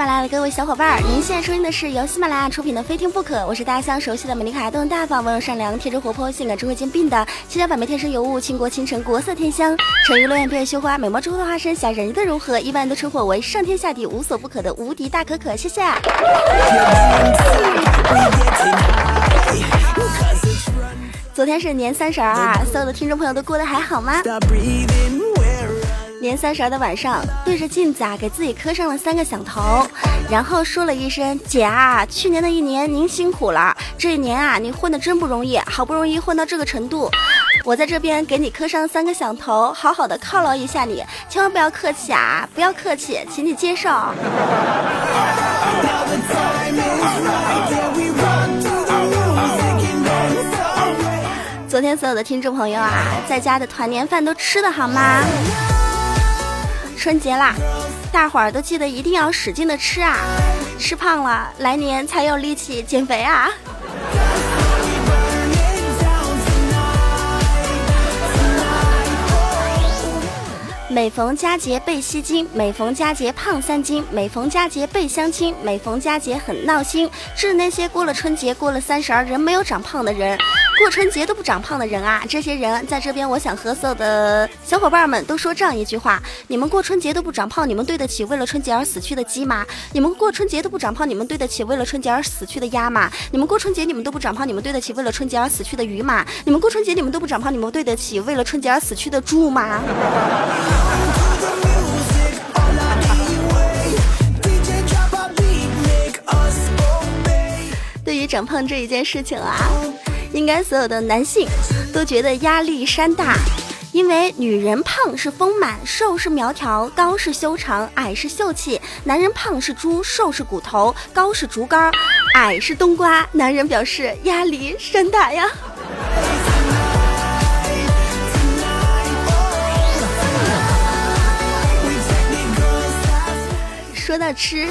马拉雅的各位小伙伴，您现在收听的是由喜马拉雅出品的《非听不可》，我是大家相熟悉的美丽可爱、动大方、温柔善良、天真活泼、性感智慧兼并的七巧板妹天生尤物、倾国倾城、国色天香、沉鱼落雁、闭月羞花、美貌之后的化身、侠人的融合，一般都称呼我为上天下地无所不可的无敌大可可。谢谢。昨天是年三十啊，所有的听众朋友都过得还好吗？年三十的晚上，对着镜子啊，给自己磕上了三个响头，然后说了一声：“姐啊，去年的一年您辛苦了，这一年啊，你混的真不容易，好不容易混到这个程度，我在这边给你磕上三个响头，好好的犒劳一下你，千万不要客气啊，不要客气，请你接受。” 昨天所有的听众朋友啊，在家的团年饭都吃的好吗？春节啦，大伙儿都记得一定要使劲的吃啊，吃胖了来年才有力气减肥啊。每逢佳节倍吸金，每逢佳节胖三斤，每逢佳节倍相亲，每逢佳节很闹心。致那些过了春节、过了三十儿人没有长胖的人。过春节都不长胖的人啊，这些人在这边，我想和所有的小伙伴们都说这样一句话：你们过春节都不长胖，你们对得起为了春节而死去的鸡吗？你们过春节都不长胖，你们对得起为了春节而死去的鸭吗？你们过春节你们都不长胖，你们对得起为了春节而死去的鱼吗？你们过春节你们都不长胖，你们对得起为了春节而死去的猪吗？对于长胖这一件事情啊。应该所有的男性都觉得压力山大，因为女人胖是丰满，瘦是苗条，高是修长，矮是秀气。男人胖是猪，瘦是骨头，高是竹竿，矮是冬瓜。男人表示压力山大呀。说到吃，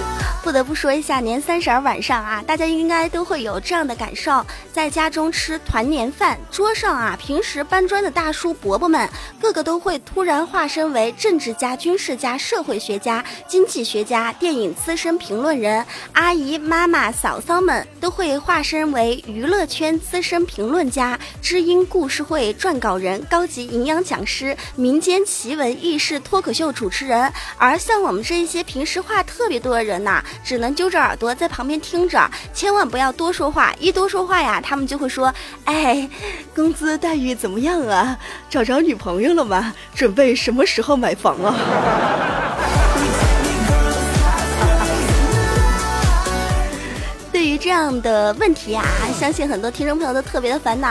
不得不说一下年三十儿晚上啊，大家应该都会有这样的感受：在家中吃团年饭，桌上啊，平时搬砖的大叔伯伯们，个个都会突然化身为政治家、军事家、社会学家、经济学家、电影资深评论人；阿姨、妈妈、嫂嫂们都会化身为娱乐圈资深评论家、知音故事会撰稿人、高级营养讲师、民间奇闻异事脱口秀主持人。而像我们这一些平时话。特别多的人呐，只能揪着耳朵在旁边听着，千万不要多说话。一多说话呀，他们就会说：“哎，工资待遇怎么样啊？找着女朋友了吗？准备什么时候买房啊？” 对于这样的问题啊，相信很多听众朋友都特别的烦恼。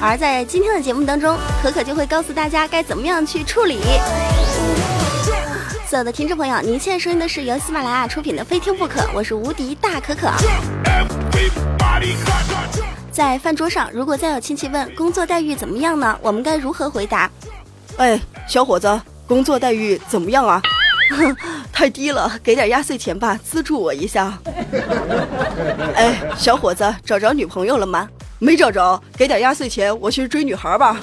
而在今天的节目当中，可可就会告诉大家该怎么样去处理。所有的听众朋友，您现在收听的是由喜马拉雅出品的《非听不可》，我是无敌大可可。在饭桌上，如果再有亲戚问工作待遇怎么样呢？我们该如何回答？哎，小伙子，工作待遇怎么样啊？太低了，给点压岁钱吧，资助我一下。哎，小伙子，找着女朋友了吗？没找着，给点压岁钱，我去追女孩吧。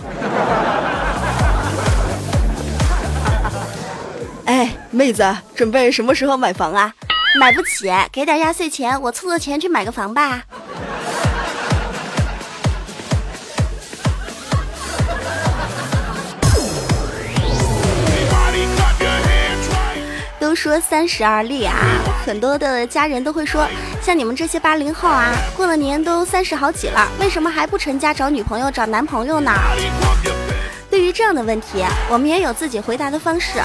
妹子，准备什么时候买房啊？买不起，给点压岁钱，我凑凑钱去买个房吧。都说三十而立啊，很多的家人都会说，像你们这些八零后啊，过了年都三十好几了，为什么还不成家找女朋友找男朋友呢？对于这样的问题，我们也有自己回答的方式。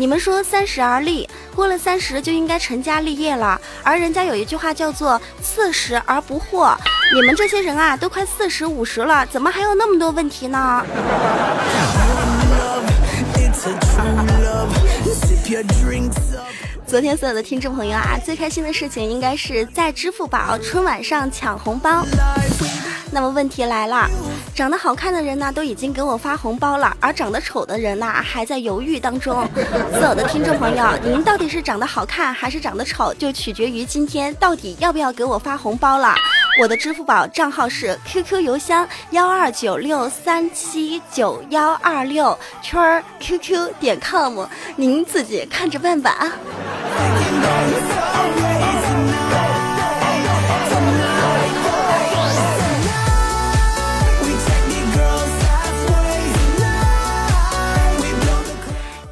你们说三十而立，过了三十就应该成家立业了，而人家有一句话叫做四十而不惑。你们这些人啊，都快四十五十了，怎么还有那么多问题呢？昨天所有的听众朋友啊，最开心的事情应该是在支付宝春晚上抢红包。那么问题来了，长得好看的人呢都已经给我发红包了，而长得丑的人呢还在犹豫当中。所有的听众朋友，您到底是长得好看还是长得丑，就取决于今天到底要不要给我发红包了。我的支付宝账号是 QQ 邮箱幺二九六三七九幺二六圈儿 QQ 点 com，您自己看着办吧啊。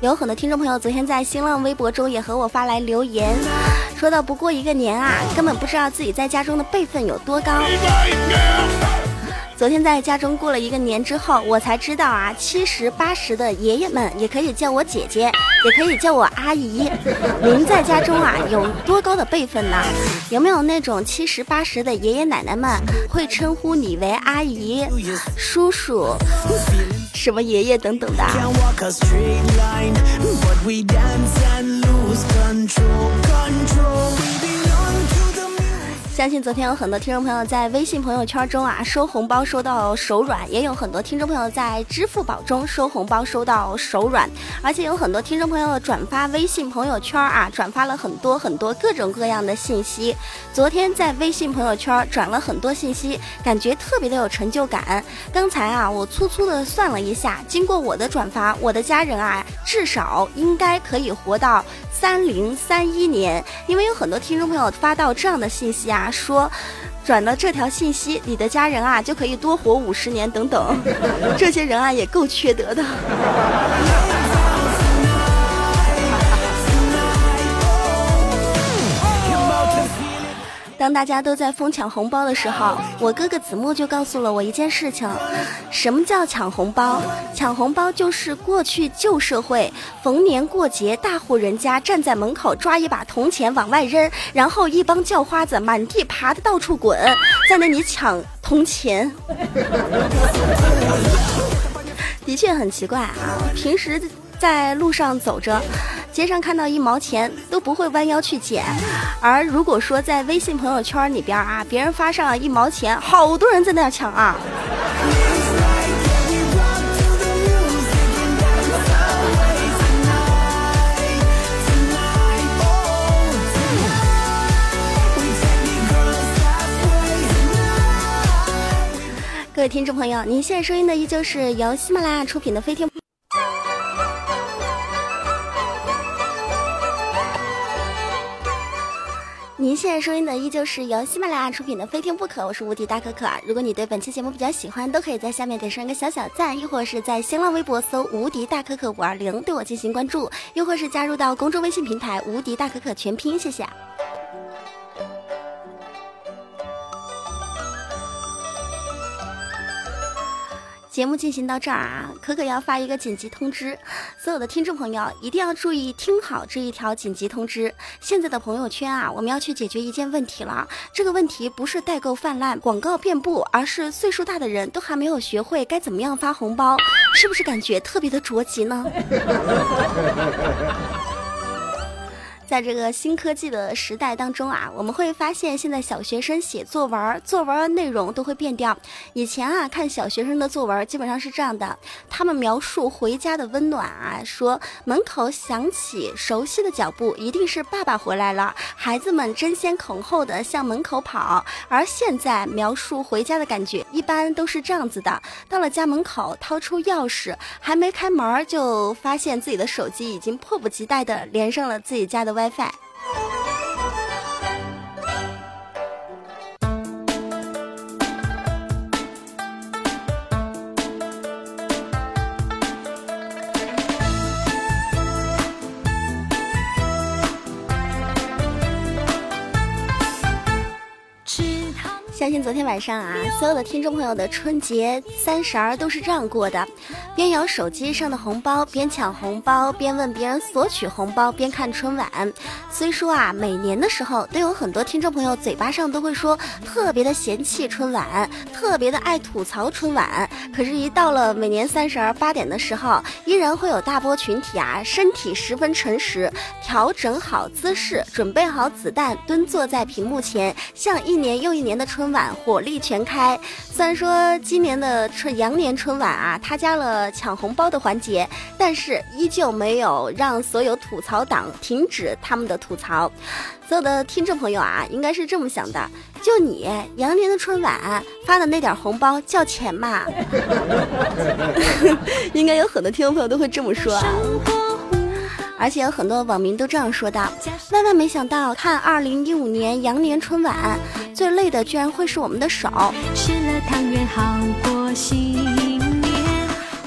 有很多听众朋友昨天在新浪微博中也和我发来留言，说到不过一个年啊，根本不知道自己在家中的辈分有多高。昨天在家中过了一个年之后，我才知道啊，七十八十的爷爷们也可以叫我姐姐，也可以叫我阿姨。您在家中啊有多高的辈分呢？有没有那种七十八十的爷爷奶奶们会称呼你为阿姨、叔叔、什么爷爷等等的？相信昨天有很多听众朋友在微信朋友圈中啊收红包收到手软，也有很多听众朋友在支付宝中收红包收到手软，而且有很多听众朋友转发微信朋友圈啊转发了很多很多各种各样的信息。昨天在微信朋友圈转了很多信息，感觉特别的有成就感。刚才啊我粗粗的算了一下，经过我的转发，我的家人啊至少应该可以活到。三零三一年，因为有很多听众朋友发到这样的信息啊，说转了这条信息，你的家人啊就可以多活五十年等等，这些人啊也够缺德的。当大家都在疯抢红包的时候，我哥哥子墨就告诉了我一件事情：什么叫抢红包？抢红包就是过去旧社会，逢年过节，大户人家站在门口抓一把铜钱往外扔，然后一帮叫花子满地爬的到处滚，在那里抢铜钱。的确很奇怪啊，平时在路上走着。街上看到一毛钱都不会弯腰去捡，而如果说在微信朋友圈里边啊，别人发上一毛钱，好多人在那抢啊。各位听众朋友，您现在收听的依旧是由喜马拉雅出品的《飞天》。您现在收听的依旧是由喜马拉雅出品的《非听不可》，我是无敌大可可。如果你对本期节目比较喜欢，都可以在下面点上一个小小赞，亦或是在新浪微博搜“无敌大可可五二零”对我进行关注，又或是加入到公众微信平台“无敌大可可”全拼，谢谢。节目进行到这儿啊，可可要发一个紧急通知，所有的听众朋友一定要注意听好这一条紧急通知。现在的朋友圈啊，我们要去解决一件问题了。这个问题不是代购泛滥、广告遍布，而是岁数大的人都还没有学会该怎么样发红包，是不是感觉特别的着急呢？在这个新科技的时代当中啊，我们会发现现在小学生写作文，作文内容都会变调。以前啊，看小学生的作文基本上是这样的，他们描述回家的温暖啊，说门口响起熟悉的脚步，一定是爸爸回来了，孩子们争先恐后的向门口跑。而现在描述回家的感觉，一般都是这样子的：到了家门口，掏出钥匙，还没开门，就发现自己的手机已经迫不及待的连上了自己家的。WiFi。相信昨天晚上啊，所有的听众朋友的春节三十儿都是这样过的：边摇手机上的红包，边抢红包，边问别人索取红包，边看春晚。虽说啊，每年的时候都有很多听众朋友嘴巴上都会说特别的嫌弃春晚，特别的爱吐槽春晚，可是，一到了每年三十儿八点的时候，依然会有大波群体啊，身体十分诚实，调整好姿势，准备好子弹，蹲坐在屏幕前，像一年又一年的春。晚火力全开，虽然说今年的春羊年春晚啊，他加了抢红包的环节，但是依旧没有让所有吐槽党停止他们的吐吐槽。所有的听众朋友啊，应该是这么想的：就你羊年的春晚发的那点红包叫钱吗？应该有很多听众朋友都会这么说啊。而且有很多网民都这样说道：万万没想到，看二零一五年羊年春晚，最累的居然会是我们的手。吃了汤圆好过新年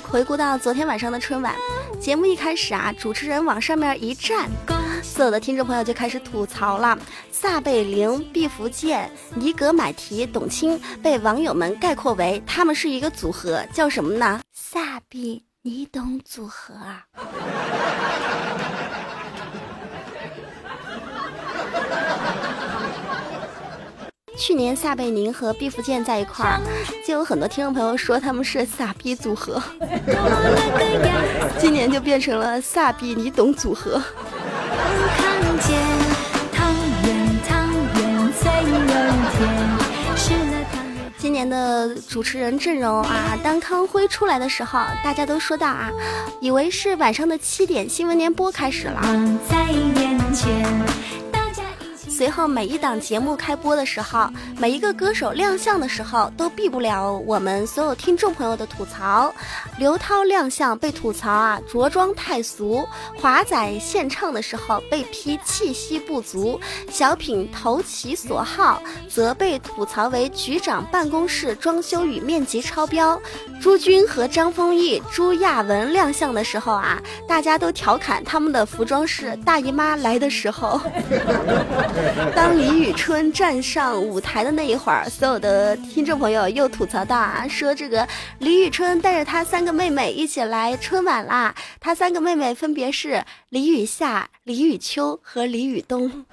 回顾到昨天晚上的春晚，节目一开始啊，主持人往上面一站，所有的听众朋友就开始吐槽了。撒贝宁、毕福剑、尼格买提、董卿被网友们概括为他们是一个组合，叫什么呢？撒比你懂组合啊。去年撒贝宁和毕福剑在一块儿，就有很多听众朋友说他们是撒逼组合。今年就变成了撒逼你懂组合。今年的主持人阵容啊，当康辉出来的时候，大家都说到啊，以为是晚上的七点新闻联播开始了。随后每一档节目开播的时候，每一个歌手亮相的时候，都避不了我们所有听众朋友的吐槽。刘涛亮相被吐槽啊，着装太俗；华仔献唱的时候被批气息不足；小品投其所好，则被吐槽为局长办公室装修与面积超标。朱军和张丰毅、朱亚文亮相的时候啊，大家都调侃他们的服装是大姨妈来的时候。当李宇春站上舞台的那一会儿，所有的听众朋友又吐槽到啊，说这个李宇春带着她三个妹妹一起来春晚啦。她三个妹妹分别是李雨夏、李雨秋和李雨冬。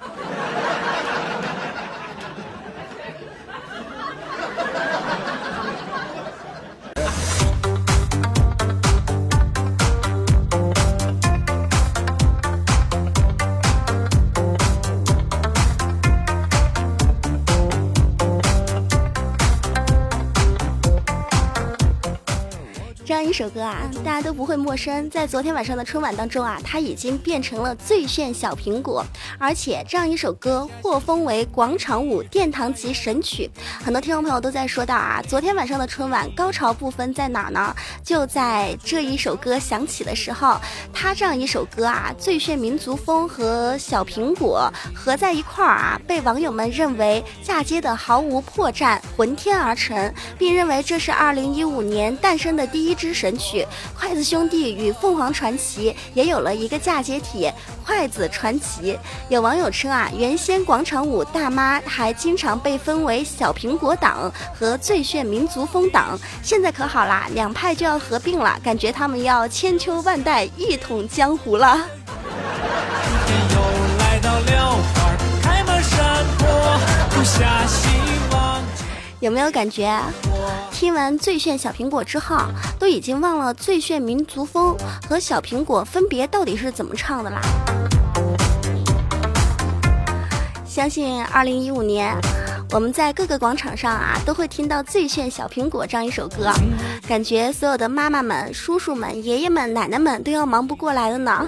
这样一首歌啊，大家都不会陌生。在昨天晚上的春晚当中啊，它已经变成了最炫小苹果，而且这样一首歌获封为广场舞殿堂级神曲。很多听众朋友都在说到啊，昨天晚上的春晚高潮部分在哪呢？就在这一首歌响起的时候，它这样一首歌啊，最炫民族风和小苹果合在一块儿啊，被网友们认为嫁接的毫无破绽，浑天而成，并认为这是二零一五年诞生的第一。之神曲，筷子兄弟与凤凰传奇也有了一个嫁接体，筷子传奇。有网友称啊，原先广场舞大妈还经常被分为小苹果党和最炫民族风党，现在可好啦，两派就要合并了，感觉他们要千秋万代一统江湖了。有没有感觉？听完最炫小苹果之后，都已经忘了最炫民族风和小苹果分别到底是怎么唱的啦？相信二零一五年，我们在各个广场上啊，都会听到最炫小苹果这样一首歌，感觉所有的妈妈们、叔叔们、爷爷们、奶奶们都要忙不过来了呢。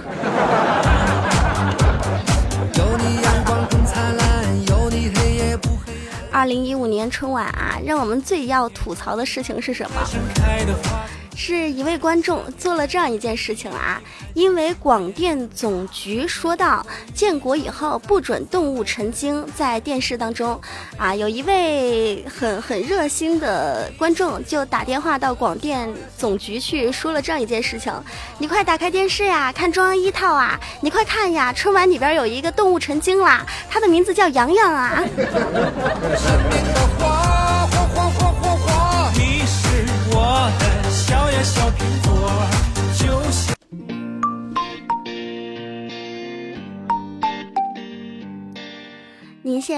二零一五年春晚啊，让我们最要吐槽的事情是什么？是一位观众做了这样一件事情啊，因为广电总局说到建国以后不准动物成精，在电视当中啊，有一位很很热心的观众就打电话到广电总局去说了这样一件事情：你快打开电视呀，看中央一套啊，你快看呀，春晚里边有一个动物成精啦，它的名字叫洋洋啊。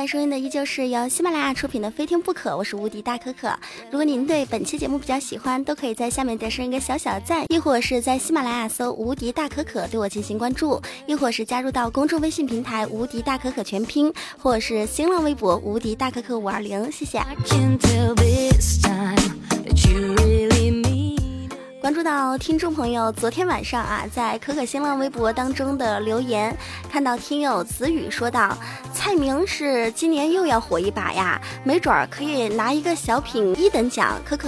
在收听的依旧是由喜马拉雅出品的《非听不可》，我是无敌大可可。如果您对本期节目比较喜欢，都可以在下面点上一个小小的赞，亦或是在喜马拉雅搜“无敌大可可”对我进行关注，亦或是加入到公众微信平台“无敌大可可全拼”，或是新浪微博“无敌大可可五二零”。谢谢。关注到听众朋友昨天晚上啊，在可可新浪微博当中的留言，看到听友子宇说道：“蔡明是今年又要火一把呀，没准儿可以拿一个小品一等奖。”可可，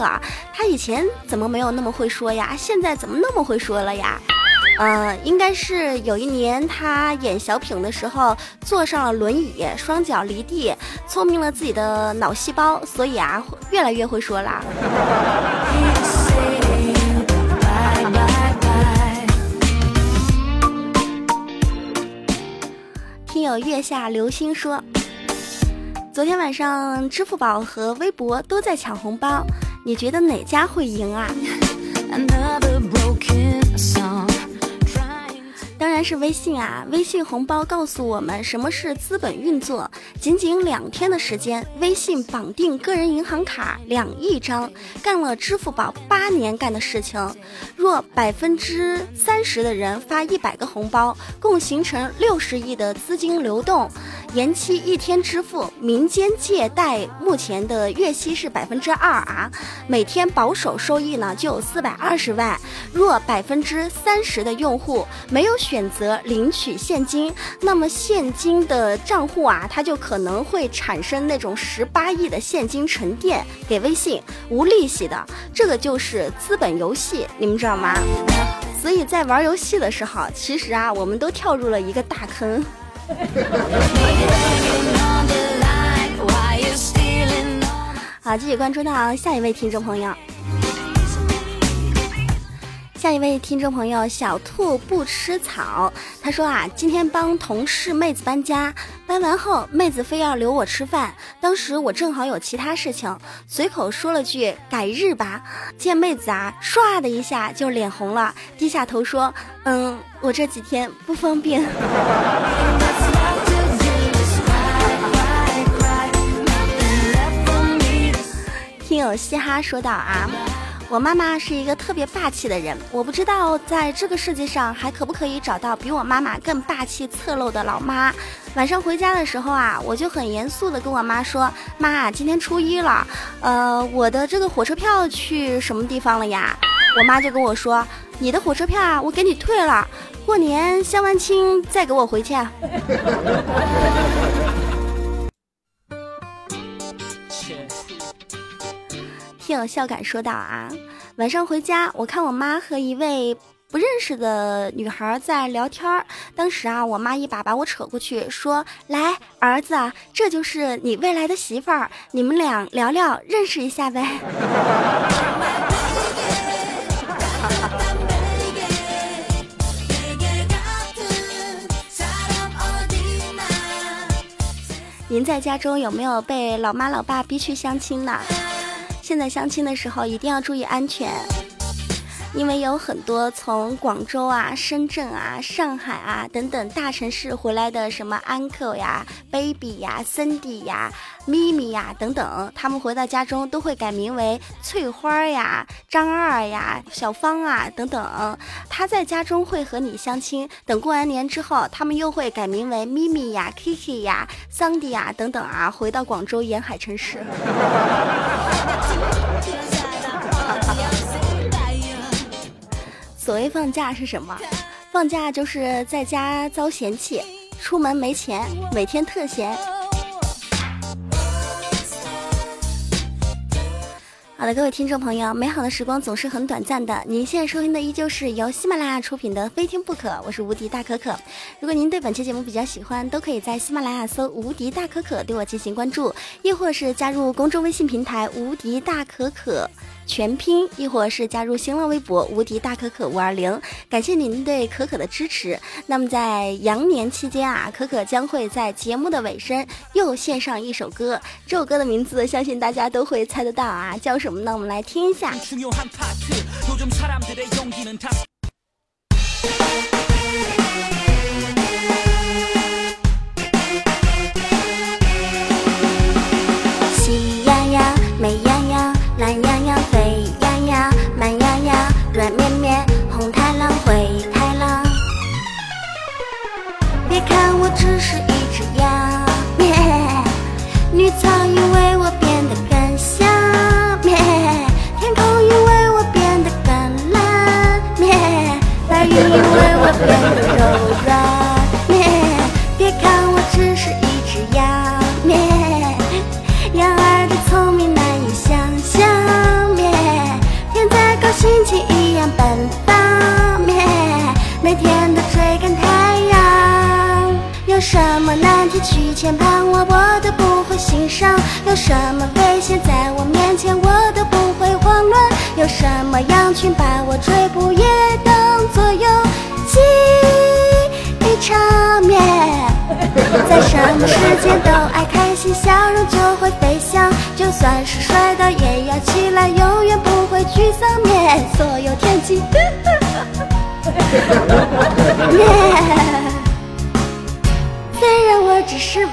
他以前怎么没有那么会说呀？现在怎么那么会说了呀？呃，应该是有一年他演小品的时候坐上了轮椅，双脚离地，聪明了自己的脑细胞，所以啊，越来越会说了。有月下流星说，昨天晚上支付宝和微博都在抢红包，你觉得哪家会赢啊？但是微信啊！微信红包告诉我们什么是资本运作。仅仅两天的时间，微信绑定个人银行卡两亿张，干了支付宝八年干的事情。若百分之三十的人发一百个红包，共形成六十亿的资金流动。延期一天支付，民间借贷目前的月息是百分之二啊，每天保守收益呢就有四百二十万。若百分之三十的用户没有选择领取现金，那么现金的账户啊，它就可能会产生那种十八亿的现金沉淀给微信，无利息的，这个就是资本游戏，你们知道吗？所以在玩游戏的时候，其实啊，我们都跳入了一个大坑。好，继续关注到下一位听众朋友。下一位听众朋友，小兔不吃草。他说啊，今天帮同事妹子搬家，搬完后妹子非要留我吃饭，当时我正好有其他事情，随口说了句改日吧。见妹子啊，唰的一下就脸红了，低下头说，嗯，我这几天不方便。听友嘻哈说道啊。我妈妈是一个特别霸气的人，我不知道在这个世界上还可不可以找到比我妈妈更霸气侧漏的老妈。晚上回家的时候啊，我就很严肃的跟我妈说：“妈，今天初一了，呃，我的这个火车票去什么地方了呀？”我妈就跟我说：“你的火车票啊，我给你退了，过年相完亲再给我回去。”听友笑感说道啊，晚上回家，我看我妈和一位不认识的女孩在聊天儿。当时啊，我妈一把把我扯过去，说：“来，儿子，这就是你未来的媳妇儿，你们俩聊聊，认识一下呗。您在家中有没有被老妈老爸逼去相亲呢？现在相亲的时候一定要注意安全，因为有很多从广州啊、深圳啊、上海啊等等大城市回来的什么 uncle 呀、baby 呀、Cindy 呀。咪咪呀，等等，他们回到家中都会改名为翠花呀、张二呀、小芳啊等等。他在家中会和你相亲，等过完年之后，他们又会改名为咪咪呀、Kiki 呀、桑迪呀等等啊，回到广州沿海城市。所谓放假是什么？放假就是在家遭嫌弃，出门没钱，每天特闲。好的，各位听众朋友，美好的时光总是很短暂的。您现在收听的依旧是由喜马拉雅出品的《非听不可》，我是无敌大可可。如果您对本期节目比较喜欢，都可以在喜马拉雅搜“无敌大可可”对我进行关注，亦或是加入公众微信平台“无敌大可可”。全拼，亦或是加入新浪微博“无敌大可可五二零”，感谢您对可可的支持。那么在羊年期间啊，可可将会在节目的尾声又献上一首歌，这首歌的名字相信大家都会猜得到啊，叫什么呢？我们来听一下。每天都追赶太阳，有什么难题去牵绊我，我都不会心伤；有什么危险在我面前，我都不会慌乱；有什么羊群把我追捕，也当作游戏一场面。在什么时间都爱开心，笑容就会飞翔。就算是摔倒也要起来，永远不会沮丧。面所有天气，面。虽然我只是。